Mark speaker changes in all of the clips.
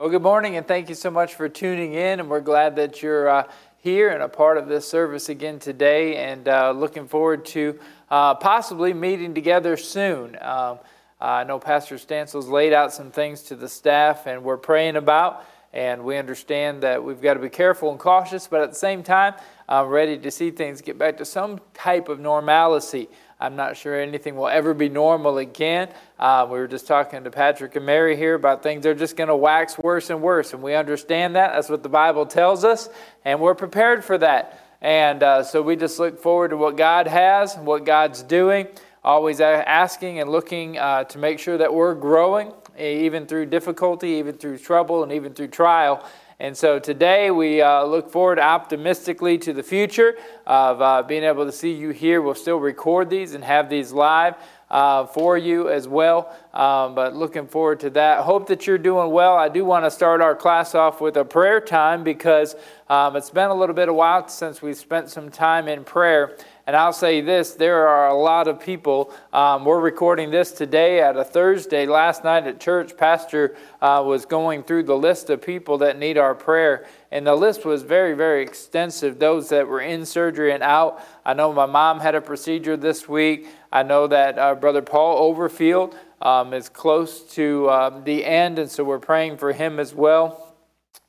Speaker 1: Well, good morning, and thank you so much for tuning in. And we're glad that you're uh, here and a part of this service again today, and uh, looking forward to uh, possibly meeting together soon. Um, I know Pastor Stansel's laid out some things to the staff, and we're praying about. And we understand that we've got to be careful and cautious, but at the same time, I'm ready to see things get back to some type of normalcy. I'm not sure anything will ever be normal again. Uh, we were just talking to Patrick and Mary here about things are just going to wax worse and worse, and we understand that. That's what the Bible tells us, and we're prepared for that. And uh, so we just look forward to what God has, what God's doing, always asking and looking uh, to make sure that we're growing, even through difficulty, even through trouble, and even through trial. And so today we uh, look forward optimistically to the future of uh, being able to see you here. We'll still record these and have these live uh, for you as well. Um, but looking forward to that. Hope that you're doing well. I do want to start our class off with a prayer time because um, it's been a little bit of while since we spent some time in prayer. And I'll say this there are a lot of people. Um, we're recording this today at a Thursday. Last night at church, Pastor uh, was going through the list of people that need our prayer. And the list was very, very extensive. Those that were in surgery and out. I know my mom had a procedure this week. I know that uh, Brother Paul Overfield um, is close to um, the end, and so we're praying for him as well.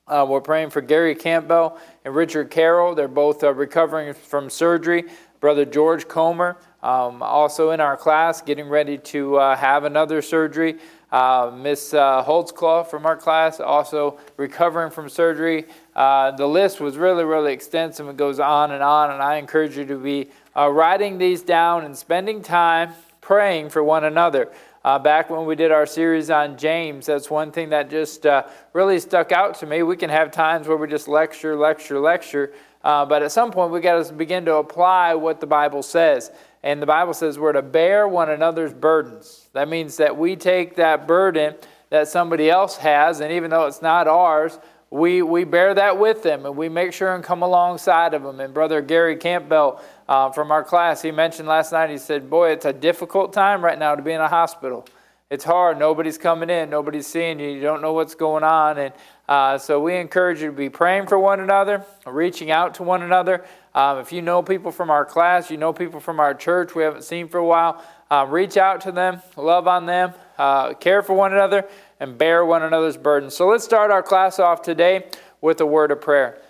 Speaker 1: Uh, we're praying for Gary Campbell and Richard Carroll. They're both uh, recovering from surgery. Brother George Comer, um, also in our class, getting ready to uh, have another surgery. Uh, Miss uh, Holtzclaw from our class, also recovering from surgery. Uh, the list was really, really extensive. It goes on and on, and I encourage you to be uh, writing these down and spending time praying for one another. Uh, back when we did our series on James, that's one thing that just uh, really stuck out to me. We can have times where we just lecture, lecture, lecture, uh, but at some point, we've got to begin to apply what the Bible says. And the Bible says we're to bear one another's burdens. That means that we take that burden that somebody else has, and even though it's not ours, we, we bear that with them and we make sure and come alongside of them. And Brother Gary Campbell uh, from our class, he mentioned last night, he said, Boy, it's a difficult time right now to be in a hospital. It's hard. Nobody's coming in, nobody's seeing you, you don't know what's going on. And uh, so we encourage you to be praying for one another, reaching out to one another. Um, if you know people from our class, you know people from our church we haven't seen for a while, uh, reach out to them, love on them, uh, care for one another, and bear one another's burdens. So let's start our class off today with a word of prayer.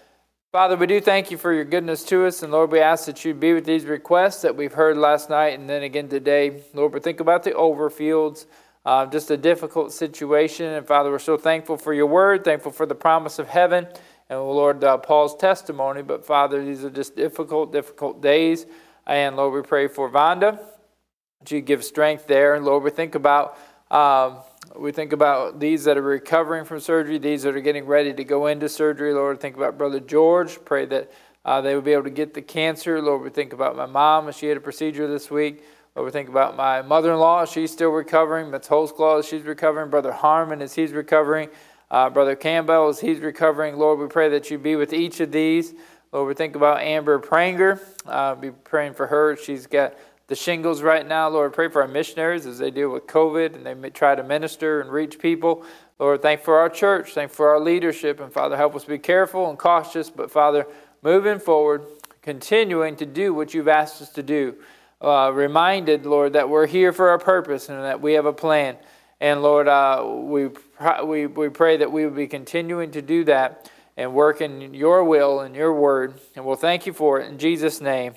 Speaker 1: Father, we do thank you for your goodness to us, and Lord, we ask that you be with these requests that we've heard last night and then again today. Lord, we think about the overfields uh, just a difficult situation. And Father, we're so thankful for your word, thankful for the promise of heaven, and Lord, uh, Paul's testimony. But Father, these are just difficult, difficult days. And Lord, we pray for Vonda, that you give strength there. And Lord, we think about. Um, we think about these that are recovering from surgery, these that are getting ready to go into surgery. Lord, think about Brother George. Pray that uh, they will be able to get the cancer. Lord, we think about my mom. As she had a procedure this week. We think about my mother in law. She's still recovering. Miss Holtzclaw, she's recovering. Brother Harmon, as he's recovering. Uh, Brother Campbell, as he's recovering. Lord, we pray that you be with each of these. Lord, we think about Amber Pranger. Uh, be praying for her. She's got the shingles right now. Lord, pray for our missionaries as they deal with COVID and they try to minister and reach people. Lord, thank for our church. Thank for our leadership. And Father, help us be careful and cautious. But Father, moving forward, continuing to do what you've asked us to do uh, reminded, Lord, that we're here for a purpose and that we have a plan. And Lord, uh, we, we, we pray that we will be continuing to do that and work in your will and your word. And we'll thank you for it in Jesus' name.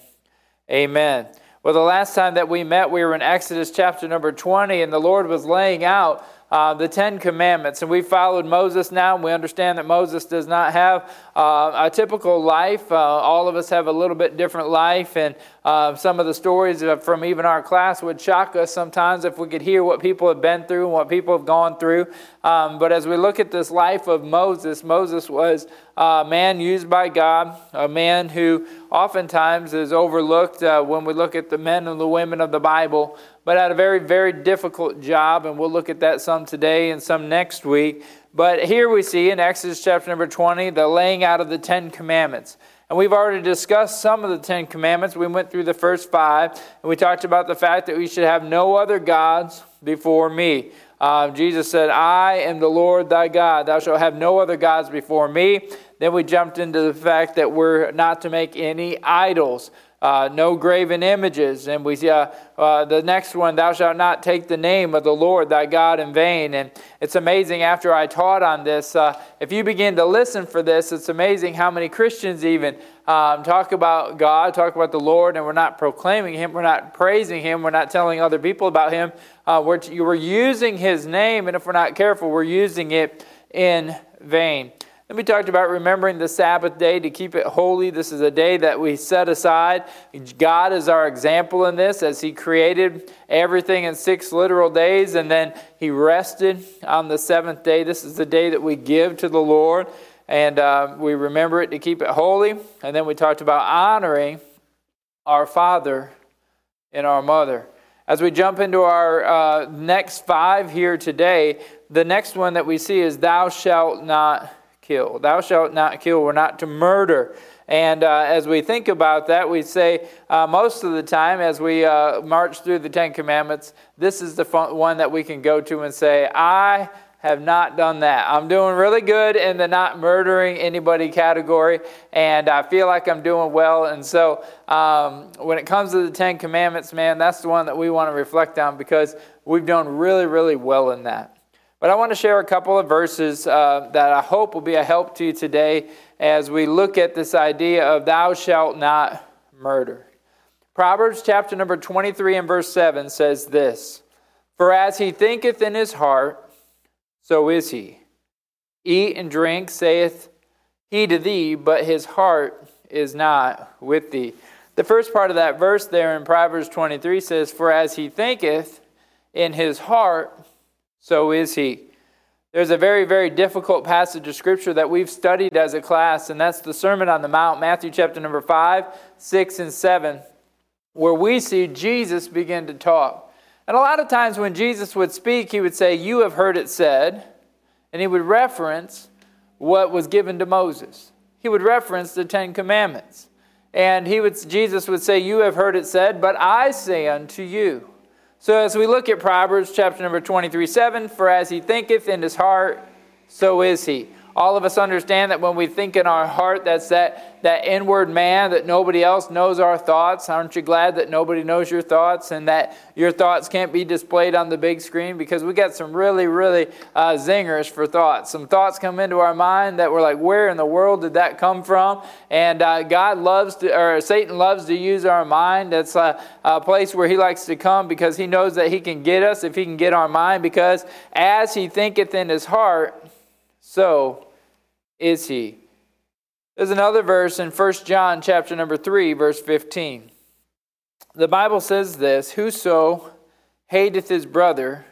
Speaker 1: Amen. Well, the last time that we met, we were in Exodus chapter number 20, and the Lord was laying out uh, the Ten Commandments. And we followed Moses now, and we understand that Moses does not have uh, a typical life. Uh, all of us have a little bit different life, and uh, some of the stories from even our class would shock us sometimes if we could hear what people have been through and what people have gone through. Um, but as we look at this life of Moses, Moses was a man used by God, a man who oftentimes is overlooked uh, when we look at the men and the women of the Bible but had a very, very difficult job, and we'll look at that some today and some next week. But here we see in Exodus chapter number 20 the laying out of the Ten Commandments. And we've already discussed some of the Ten Commandments. We went through the first five, and we talked about the fact that we should have no other gods before me. Uh, Jesus said, I am the Lord thy God. Thou shalt have no other gods before me. Then we jumped into the fact that we're not to make any idols. Uh, no graven images. And we see uh, uh, the next one, thou shalt not take the name of the Lord thy God in vain. And it's amazing after I taught on this, uh, if you begin to listen for this, it's amazing how many Christians even um, talk about God, talk about the Lord, and we're not proclaiming Him, we're not praising Him, we're not telling other people about Him. Uh, we're, we're using His name, and if we're not careful, we're using it in vain. Then we talked about remembering the Sabbath day to keep it holy. This is a day that we set aside. God is our example in this as He created everything in six literal days and then He rested on the seventh day. This is the day that we give to the Lord and uh, we remember it to keep it holy. And then we talked about honoring our father and our mother. As we jump into our uh, next five here today, the next one that we see is Thou shalt not kill. Thou shalt not kill. We're not to murder. And uh, as we think about that, we say uh, most of the time as we uh, march through the Ten Commandments, this is the one that we can go to and say, I have not done that. I'm doing really good in the not murdering anybody category, and I feel like I'm doing well. And so um, when it comes to the Ten Commandments, man, that's the one that we want to reflect on because we've done really, really well in that. But I want to share a couple of verses uh, that I hope will be a help to you today as we look at this idea of thou shalt not murder. Proverbs chapter number 23 and verse 7 says this For as he thinketh in his heart, so is he. Eat and drink, saith he to thee, but his heart is not with thee. The first part of that verse there in Proverbs 23 says, For as he thinketh in his heart, so is he. There's a very, very difficult passage of scripture that we've studied as a class, and that's the Sermon on the Mount, Matthew chapter number 5, 6, and 7, where we see Jesus begin to talk. And a lot of times when Jesus would speak, he would say, You have heard it said, and he would reference what was given to Moses. He would reference the Ten Commandments. And he would, Jesus would say, You have heard it said, but I say unto you. So as we look at Proverbs chapter number 23 7, for as he thinketh in his heart, so is he. All of us understand that when we think in our heart, that's that, that inward man, that nobody else knows our thoughts. Aren't you glad that nobody knows your thoughts and that your thoughts can't be displayed on the big screen? Because we got some really, really uh, zingers for thoughts. Some thoughts come into our mind that we're like, where in the world did that come from? And uh, God loves to, or Satan loves to use our mind. That's a, a place where he likes to come because he knows that he can get us if he can get our mind. Because as he thinketh in his heart, so is he. There's another verse in 1 John chapter number 3 verse 15. The Bible says this, whoso hateth his brother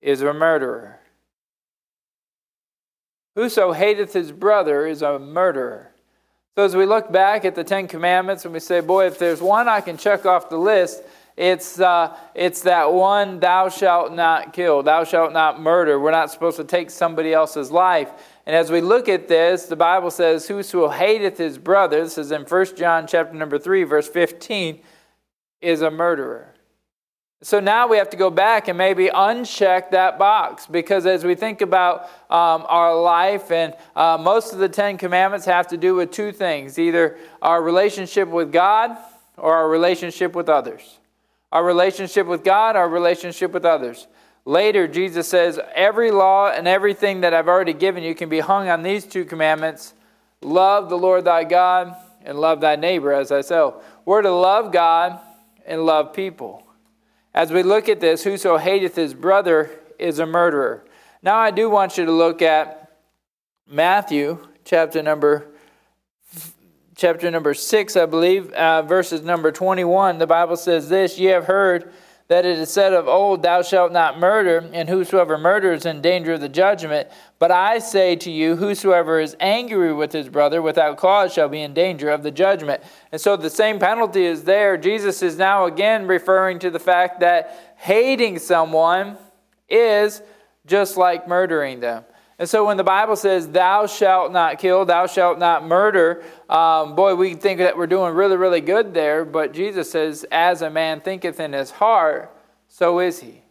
Speaker 1: is a murderer. Whoso hateth his brother is a murderer. So as we look back at the Ten Commandments and we say, boy, if there's one I can check off the list, it's, uh, it's that one, thou shalt not kill, thou shalt not murder. We're not supposed to take somebody else's life. And as we look at this, the Bible says, Whoso hateth his brother, this is in 1 John chapter number 3, verse 15, is a murderer. So now we have to go back and maybe uncheck that box because as we think about um, our life, and uh, most of the Ten Commandments have to do with two things either our relationship with God or our relationship with others our relationship with God, our relationship with others. Later, Jesus says, Every law and everything that I've already given you can be hung on these two commandments love the Lord thy God and love thy neighbor as thyself. We're to love God and love people. As we look at this, whoso hateth his brother is a murderer. Now, I do want you to look at Matthew chapter number chapter number 6, I believe, uh, verses number 21, the Bible says this Ye have heard that it is said of old, Thou shalt not murder, and whosoever murders in danger of the judgment. But I say to you, whosoever is angry with his brother without cause shall be in danger of the judgment. And so the same penalty is there. Jesus is now again referring to the fact that hating someone is just like murdering them. And so when the Bible says, Thou shalt not kill, thou shalt not murder, um, boy, we think that we're doing really, really good there. But Jesus says, As a man thinketh in his heart, so is he.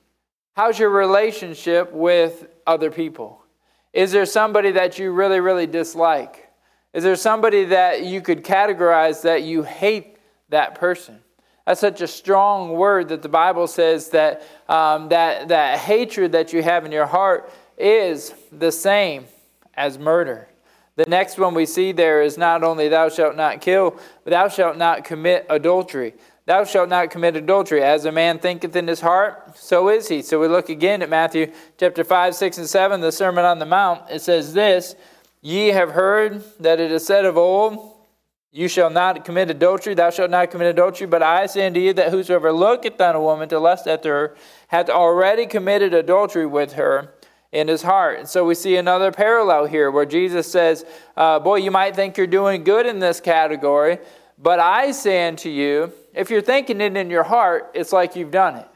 Speaker 1: How's your relationship with other people? Is there somebody that you really, really dislike? Is there somebody that you could categorize that you hate that person? That's such a strong word that the Bible says that, um, that that hatred that you have in your heart is the same as murder. The next one we see there is not only thou shalt not kill, but thou shalt not commit adultery. Thou shalt not commit adultery. As a man thinketh in his heart, so is he. So we look again at Matthew chapter 5, 6, and 7, the Sermon on the Mount. It says this Ye have heard that it is said of old, You shall not commit adultery, thou shalt not commit adultery. But I say unto you that whosoever looketh on a woman to lust after her hath already committed adultery with her in his heart. And so we see another parallel here where Jesus says, uh, Boy, you might think you're doing good in this category, but I say unto you, if you're thinking it in your heart, it's like you've done it.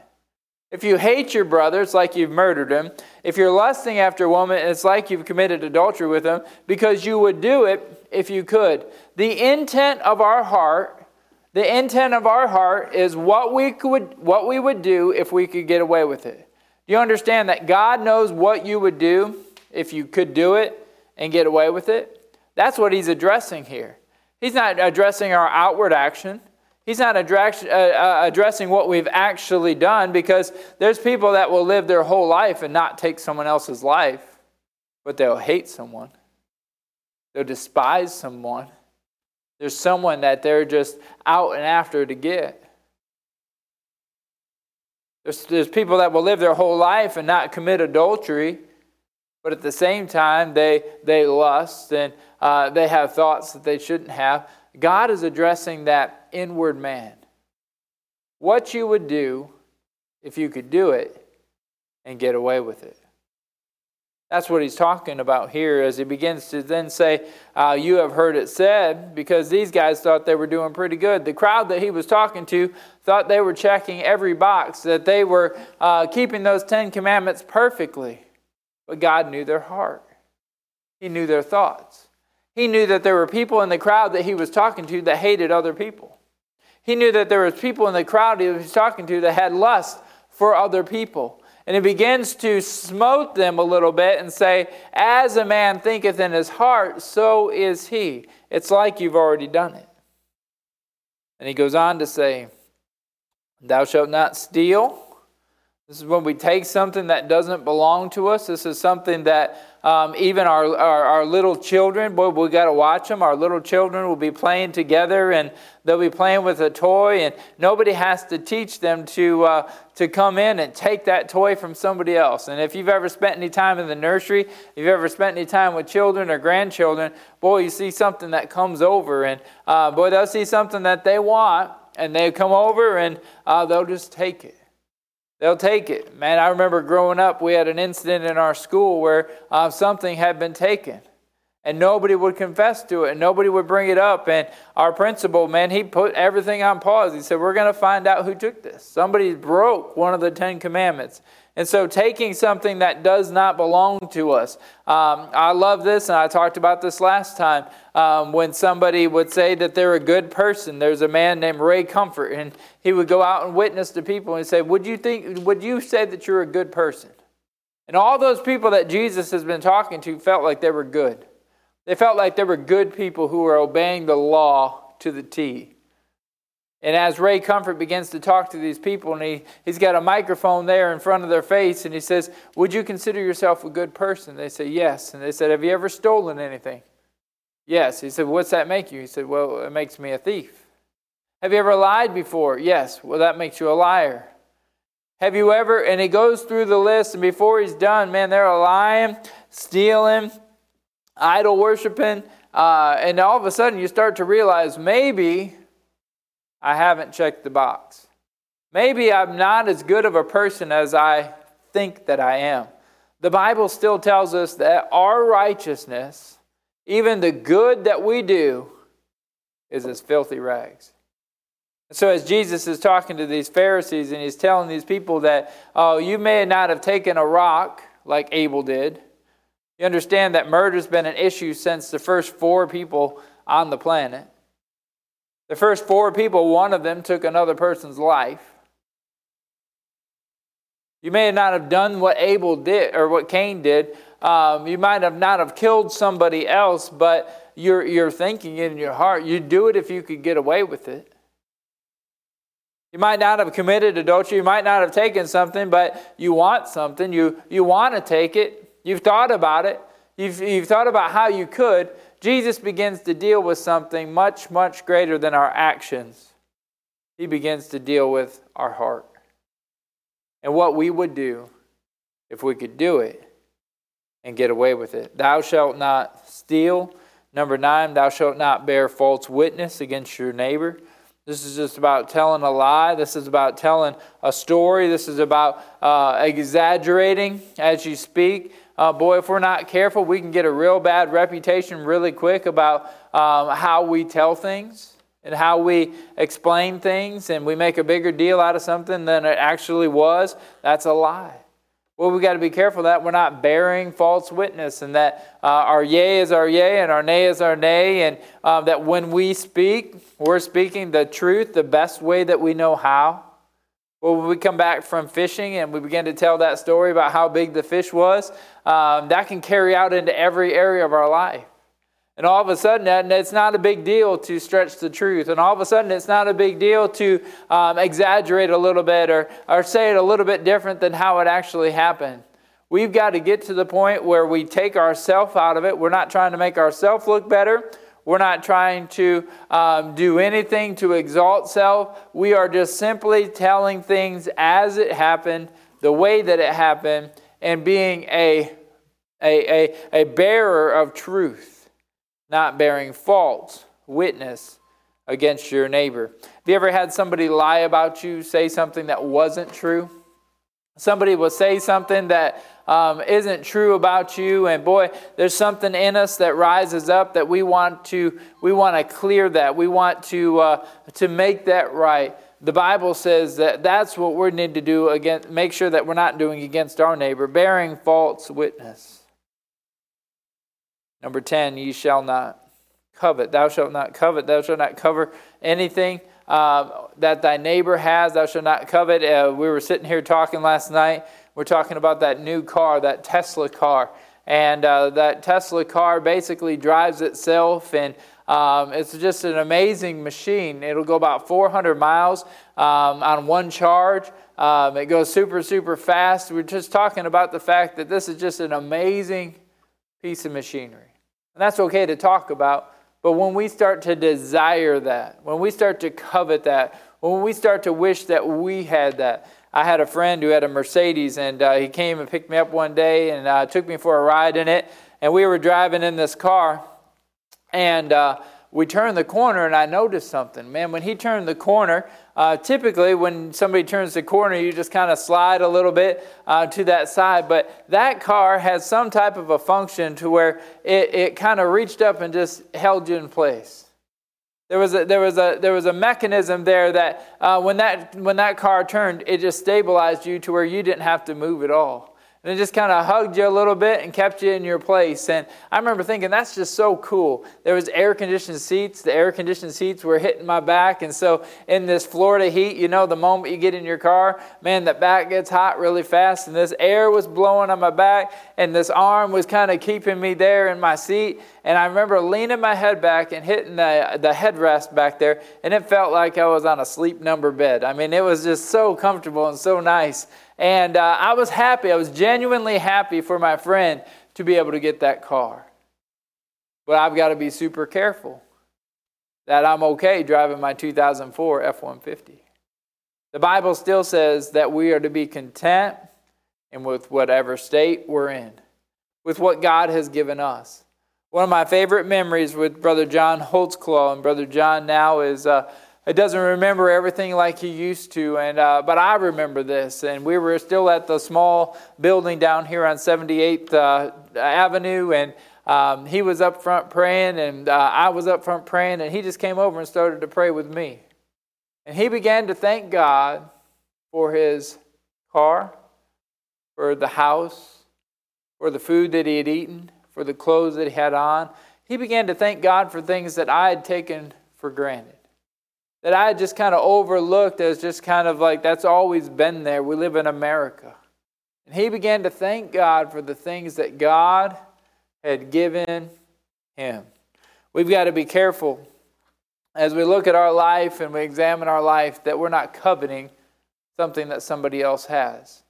Speaker 1: If you hate your brother, it's like you've murdered him. If you're lusting after a woman, it's like you've committed adultery with him because you would do it if you could. The intent of our heart, the intent of our heart is what we could what we would do if we could get away with it. You understand that God knows what you would do if you could do it and get away with it? That's what he's addressing here. He's not addressing our outward action. He's not uh, uh, addressing what we've actually done because there's people that will live their whole life and not take someone else's life, but they'll hate someone. They'll despise someone. There's someone that they're just out and after to get. There's, there's people that will live their whole life and not commit adultery, but at the same time, they, they lust and uh, they have thoughts that they shouldn't have. God is addressing that inward man. What you would do if you could do it and get away with it. That's what he's talking about here as he begins to then say, uh, You have heard it said, because these guys thought they were doing pretty good. The crowd that he was talking to thought they were checking every box, that they were uh, keeping those Ten Commandments perfectly. But God knew their heart, He knew their thoughts. He knew that there were people in the crowd that he was talking to that hated other people. He knew that there was people in the crowd he was talking to that had lust for other people. And he begins to smote them a little bit and say, As a man thinketh in his heart, so is he. It's like you've already done it. And he goes on to say, Thou shalt not steal. This is when we take something that doesn't belong to us. This is something that um, even our, our, our, little children, boy, we got to watch them. Our little children will be playing together and they'll be playing with a toy, and nobody has to teach them to, uh, to come in and take that toy from somebody else. And if you've ever spent any time in the nursery, if you've ever spent any time with children or grandchildren, boy, you see something that comes over, and uh, boy, they'll see something that they want, and they come over and uh, they'll just take it they'll take it. Man, I remember growing up, we had an incident in our school where uh, something had been taken. And nobody would confess to it, and nobody would bring it up. And our principal, man, he put everything on pause. He said, We're going to find out who took this. Somebody broke one of the Ten Commandments. And so, taking something that does not belong to us. Um, I love this, and I talked about this last time. Um, when somebody would say that they're a good person, there's a man named Ray Comfort, and he would go out and witness to people and say, "Would you think? Would you say that you're a good person?" And all those people that Jesus has been talking to felt like they were good. They felt like they were good people who were obeying the law to the T. And as Ray Comfort begins to talk to these people, and he, he's got a microphone there in front of their face, and he says, Would you consider yourself a good person? They say, Yes. And they said, Have you ever stolen anything? Yes. He said, What's that make you? He said, Well, it makes me a thief. Have you ever lied before? Yes. Well, that makes you a liar. Have you ever, and he goes through the list, and before he's done, man, they're a lying, stealing, idol worshiping, uh, and all of a sudden you start to realize maybe I haven't checked the box. Maybe I'm not as good of a person as I think that I am. The Bible still tells us that our righteousness, even the good that we do, is as filthy rags. So, as Jesus is talking to these Pharisees and he's telling these people that, oh, you may not have taken a rock like Abel did. You understand that murder's been an issue since the first four people on the planet. The first four people, one of them took another person's life. You may not have done what Abel did or what Cain did. Um, you might have not have killed somebody else, but you're, you're thinking in your heart, you'd do it if you could get away with it. You might not have committed adultery. You might not have taken something, but you want something. You, you want to take it. You've thought about it. You've, you've thought about how you could. Jesus begins to deal with something much, much greater than our actions. He begins to deal with our heart and what we would do if we could do it and get away with it. Thou shalt not steal. Number nine, thou shalt not bear false witness against your neighbor. This is just about telling a lie. This is about telling a story. This is about uh, exaggerating as you speak. Uh, boy, if we're not careful, we can get a real bad reputation really quick about um, how we tell things and how we explain things, and we make a bigger deal out of something than it actually was. That's a lie. Well, we've got to be careful that we're not bearing false witness and that uh, our yea is our yea and our nay is our nay, and uh, that when we speak, we're speaking the truth the best way that we know how. Well, we come back from fishing and we begin to tell that story about how big the fish was, um, that can carry out into every area of our life. And all of a sudden, it's not a big deal to stretch the truth. And all of a sudden, it's not a big deal to um, exaggerate a little bit or, or say it a little bit different than how it actually happened. We've got to get to the point where we take ourself out of it. We're not trying to make ourselves look better. We're not trying to um, do anything to exalt self. We are just simply telling things as it happened, the way that it happened, and being a, a, a, a bearer of truth not bearing false witness against your neighbor. Have you ever had somebody lie about you, say something that wasn't true? Somebody will say something that um, not true about you, and boy, there's something in us that rises up that we want to we want to clear that. We want to uh, to make that right. The Bible says that that's what we need to do against. Make sure that we're not doing against our neighbor, bearing false witness. Number 10, ye shall not covet. Thou shalt not covet. Thou shalt not cover anything uh, that thy neighbor has. Thou shalt not covet. Uh, we were sitting here talking last night. We're talking about that new car, that Tesla car. And uh, that Tesla car basically drives itself, and um, it's just an amazing machine. It'll go about 400 miles um, on one charge. Um, it goes super, super fast. We're just talking about the fact that this is just an amazing piece of machinery. And that's okay to talk about. But when we start to desire that, when we start to covet that, when we start to wish that we had that, I had a friend who had a Mercedes, and uh, he came and picked me up one day and uh, took me for a ride in it. And we were driving in this car, and uh, we turned the corner, and I noticed something. Man, when he turned the corner, uh, typically, when somebody turns the corner, you just kind of slide a little bit uh, to that side. But that car has some type of a function to where it, it kind of reached up and just held you in place. There was a, there was a, there was a mechanism there that uh, when, that when that car turned, it just stabilized you to where you didn't have to move at all and it just kind of hugged you a little bit and kept you in your place. And I remember thinking, that's just so cool. There was air conditioned seats. The air conditioned seats were hitting my back. And so in this Florida heat, you know, the moment you get in your car, man, the back gets hot really fast. And this air was blowing on my back, and this arm was kind of keeping me there in my seat. And I remember leaning my head back and hitting the, the headrest back there, and it felt like I was on a sleep number bed. I mean, it was just so comfortable and so nice. And uh, I was happy. I was genuinely happy for my friend to be able to get that car. But I've got to be super careful that I'm okay driving my 2004 F 150. The Bible still says that we are to be content and with whatever state we're in, with what God has given us. One of my favorite memories with Brother John Holtzclaw, and Brother John now is. Uh, it doesn't remember everything like he used to and uh, but i remember this and we were still at the small building down here on 78th uh, avenue and um, he was up front praying and uh, i was up front praying and he just came over and started to pray with me. And he began to thank god for his car for the house for the food that he had eaten for the clothes that he had on. He began to thank god for things that i had taken for granted that I just kind of overlooked as just kind of like that's always been there. We live in America. And he began to thank God for the things that God had given him. We've got to be careful as we look at our life and we examine our life that we're not coveting something that somebody else has.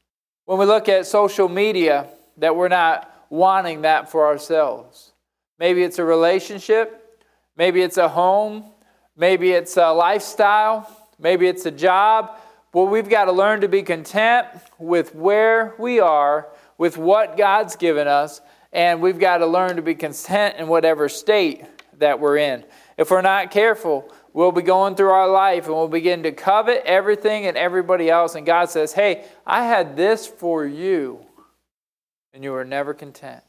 Speaker 1: When we look at social media, that we're not wanting that for ourselves. Maybe it's a relationship, maybe it's a home, maybe it's a lifestyle, maybe it's a job. Well, we've got to learn to be content with where we are, with what God's given us, and we've got to learn to be content in whatever state that we're in. If we're not careful, we'll be going through our life and we'll begin to covet everything and everybody else. And God says, Hey, I had this for you, and you were never content.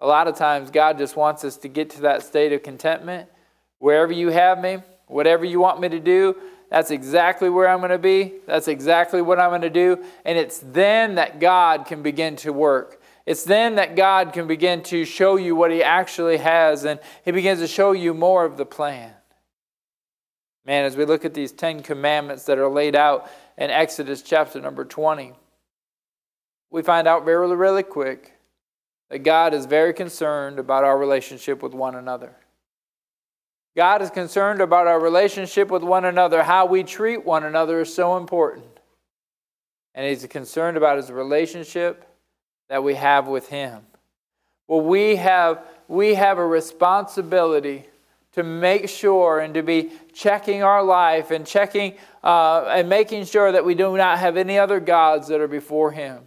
Speaker 1: A lot of times, God just wants us to get to that state of contentment. Wherever you have me, whatever you want me to do, that's exactly where I'm going to be. That's exactly what I'm going to do. And it's then that God can begin to work. It's then that God can begin to show you what He actually has, and He begins to show you more of the plan. Man, as we look at these Ten Commandments that are laid out in Exodus chapter number 20, we find out very, really quick that God is very concerned about our relationship with one another. God is concerned about our relationship with one another. How we treat one another is so important. And He's concerned about His relationship that we have with Him. Well, we have, we have a responsibility to make sure and to be checking our life and checking uh, and making sure that we do not have any other gods that are before Him.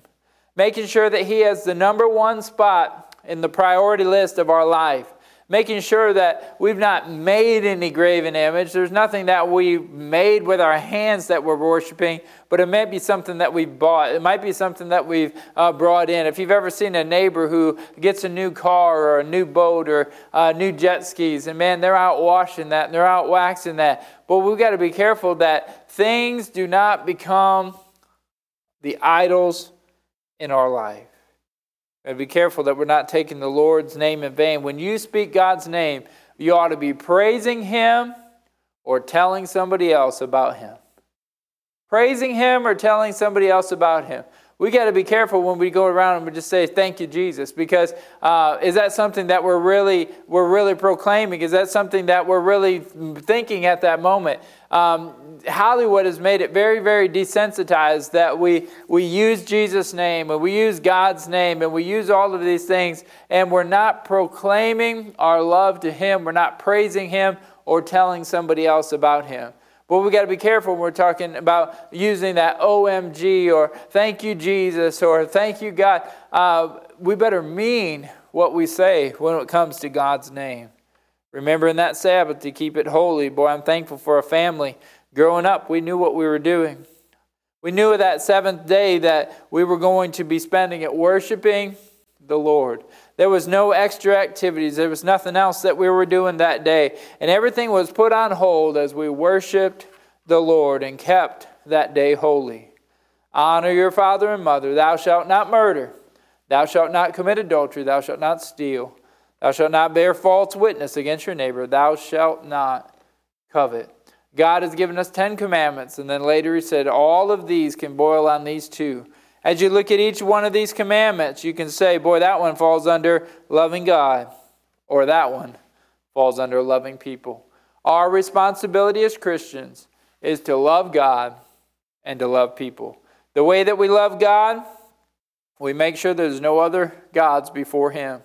Speaker 1: Making sure that He has the number one spot in the priority list of our life making sure that we've not made any graven image. There's nothing that we made with our hands that we're worshiping, but it might be something that we've bought. It might be something that we've uh, brought in. If you've ever seen a neighbor who gets a new car or a new boat or uh, new jet skis, and man, they're out washing that and they're out waxing that. But we've got to be careful that things do not become the idols in our life. And be careful that we're not taking the Lord's name in vain. When you speak God's name, you ought to be praising Him or telling somebody else about Him. Praising Him or telling somebody else about Him. We got to be careful when we go around and we just say "Thank you, Jesus," because uh, is that something that we're really we're really proclaiming? Is that something that we're really thinking at that moment? Um, Hollywood has made it very, very desensitized that we, we use Jesus' name and we use God's name and we use all of these things and we're not proclaiming our love to Him. We're not praising Him or telling somebody else about Him. But we got to be careful when we're talking about using that OMG or thank you, Jesus, or thank you, God. Uh, we better mean what we say when it comes to God's name. Remembering that Sabbath to keep it holy. Boy, I'm thankful for a family Growing up, we knew what we were doing. We knew that seventh day that we were going to be spending it worshiping the Lord. There was no extra activities. There was nothing else that we were doing that day. And everything was put on hold as we worshiped the Lord and kept that day holy. Honor your father and mother. Thou shalt not murder. Thou shalt not commit adultery. Thou shalt not steal. Thou shalt not bear false witness against your neighbor. Thou shalt not covet. God has given us 10 commandments, and then later he said, all of these can boil on these two. As you look at each one of these commandments, you can say, boy, that one falls under loving God, or that one falls under loving people. Our responsibility as Christians is to love God and to love people. The way that we love God, we make sure there's no other gods before Him.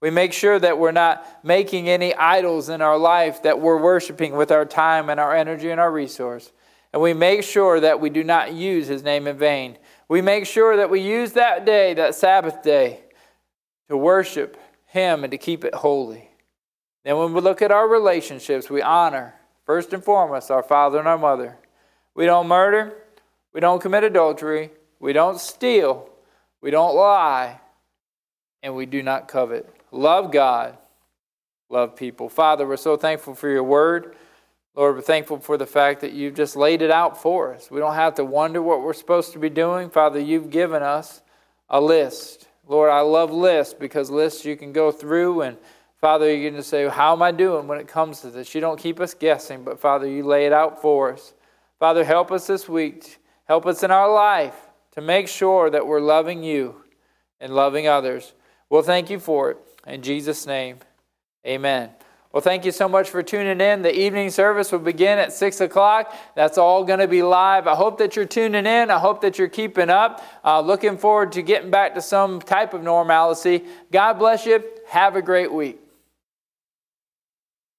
Speaker 1: We make sure that we're not making any idols in our life that we're worshiping with our time and our energy and our resource. And we make sure that we do not use his name in vain. We make sure that we use that day, that Sabbath day, to worship him and to keep it holy. Then when we look at our relationships, we honor, first and foremost, our father and our mother. We don't murder. We don't commit adultery. We don't steal. We don't lie. And we do not covet love God, love people. Father, we're so thankful for your word. Lord, we're thankful for the fact that you've just laid it out for us. We don't have to wonder what we're supposed to be doing. Father, you've given us a list. Lord, I love lists because lists you can go through and Father, you can just say, How am I doing when it comes to this? You don't keep us guessing, but Father, you lay it out for us. Father, help us this week. Help us in our life to make sure that we're loving you and loving others. We'll thank you for it. In Jesus' name, amen. Well, thank you so much for tuning in. The evening service will begin at 6 o'clock. That's all going to be live. I hope that you're tuning in. I hope that you're keeping up. Uh, looking forward to getting back to some type of normalcy. God bless you. Have a great week.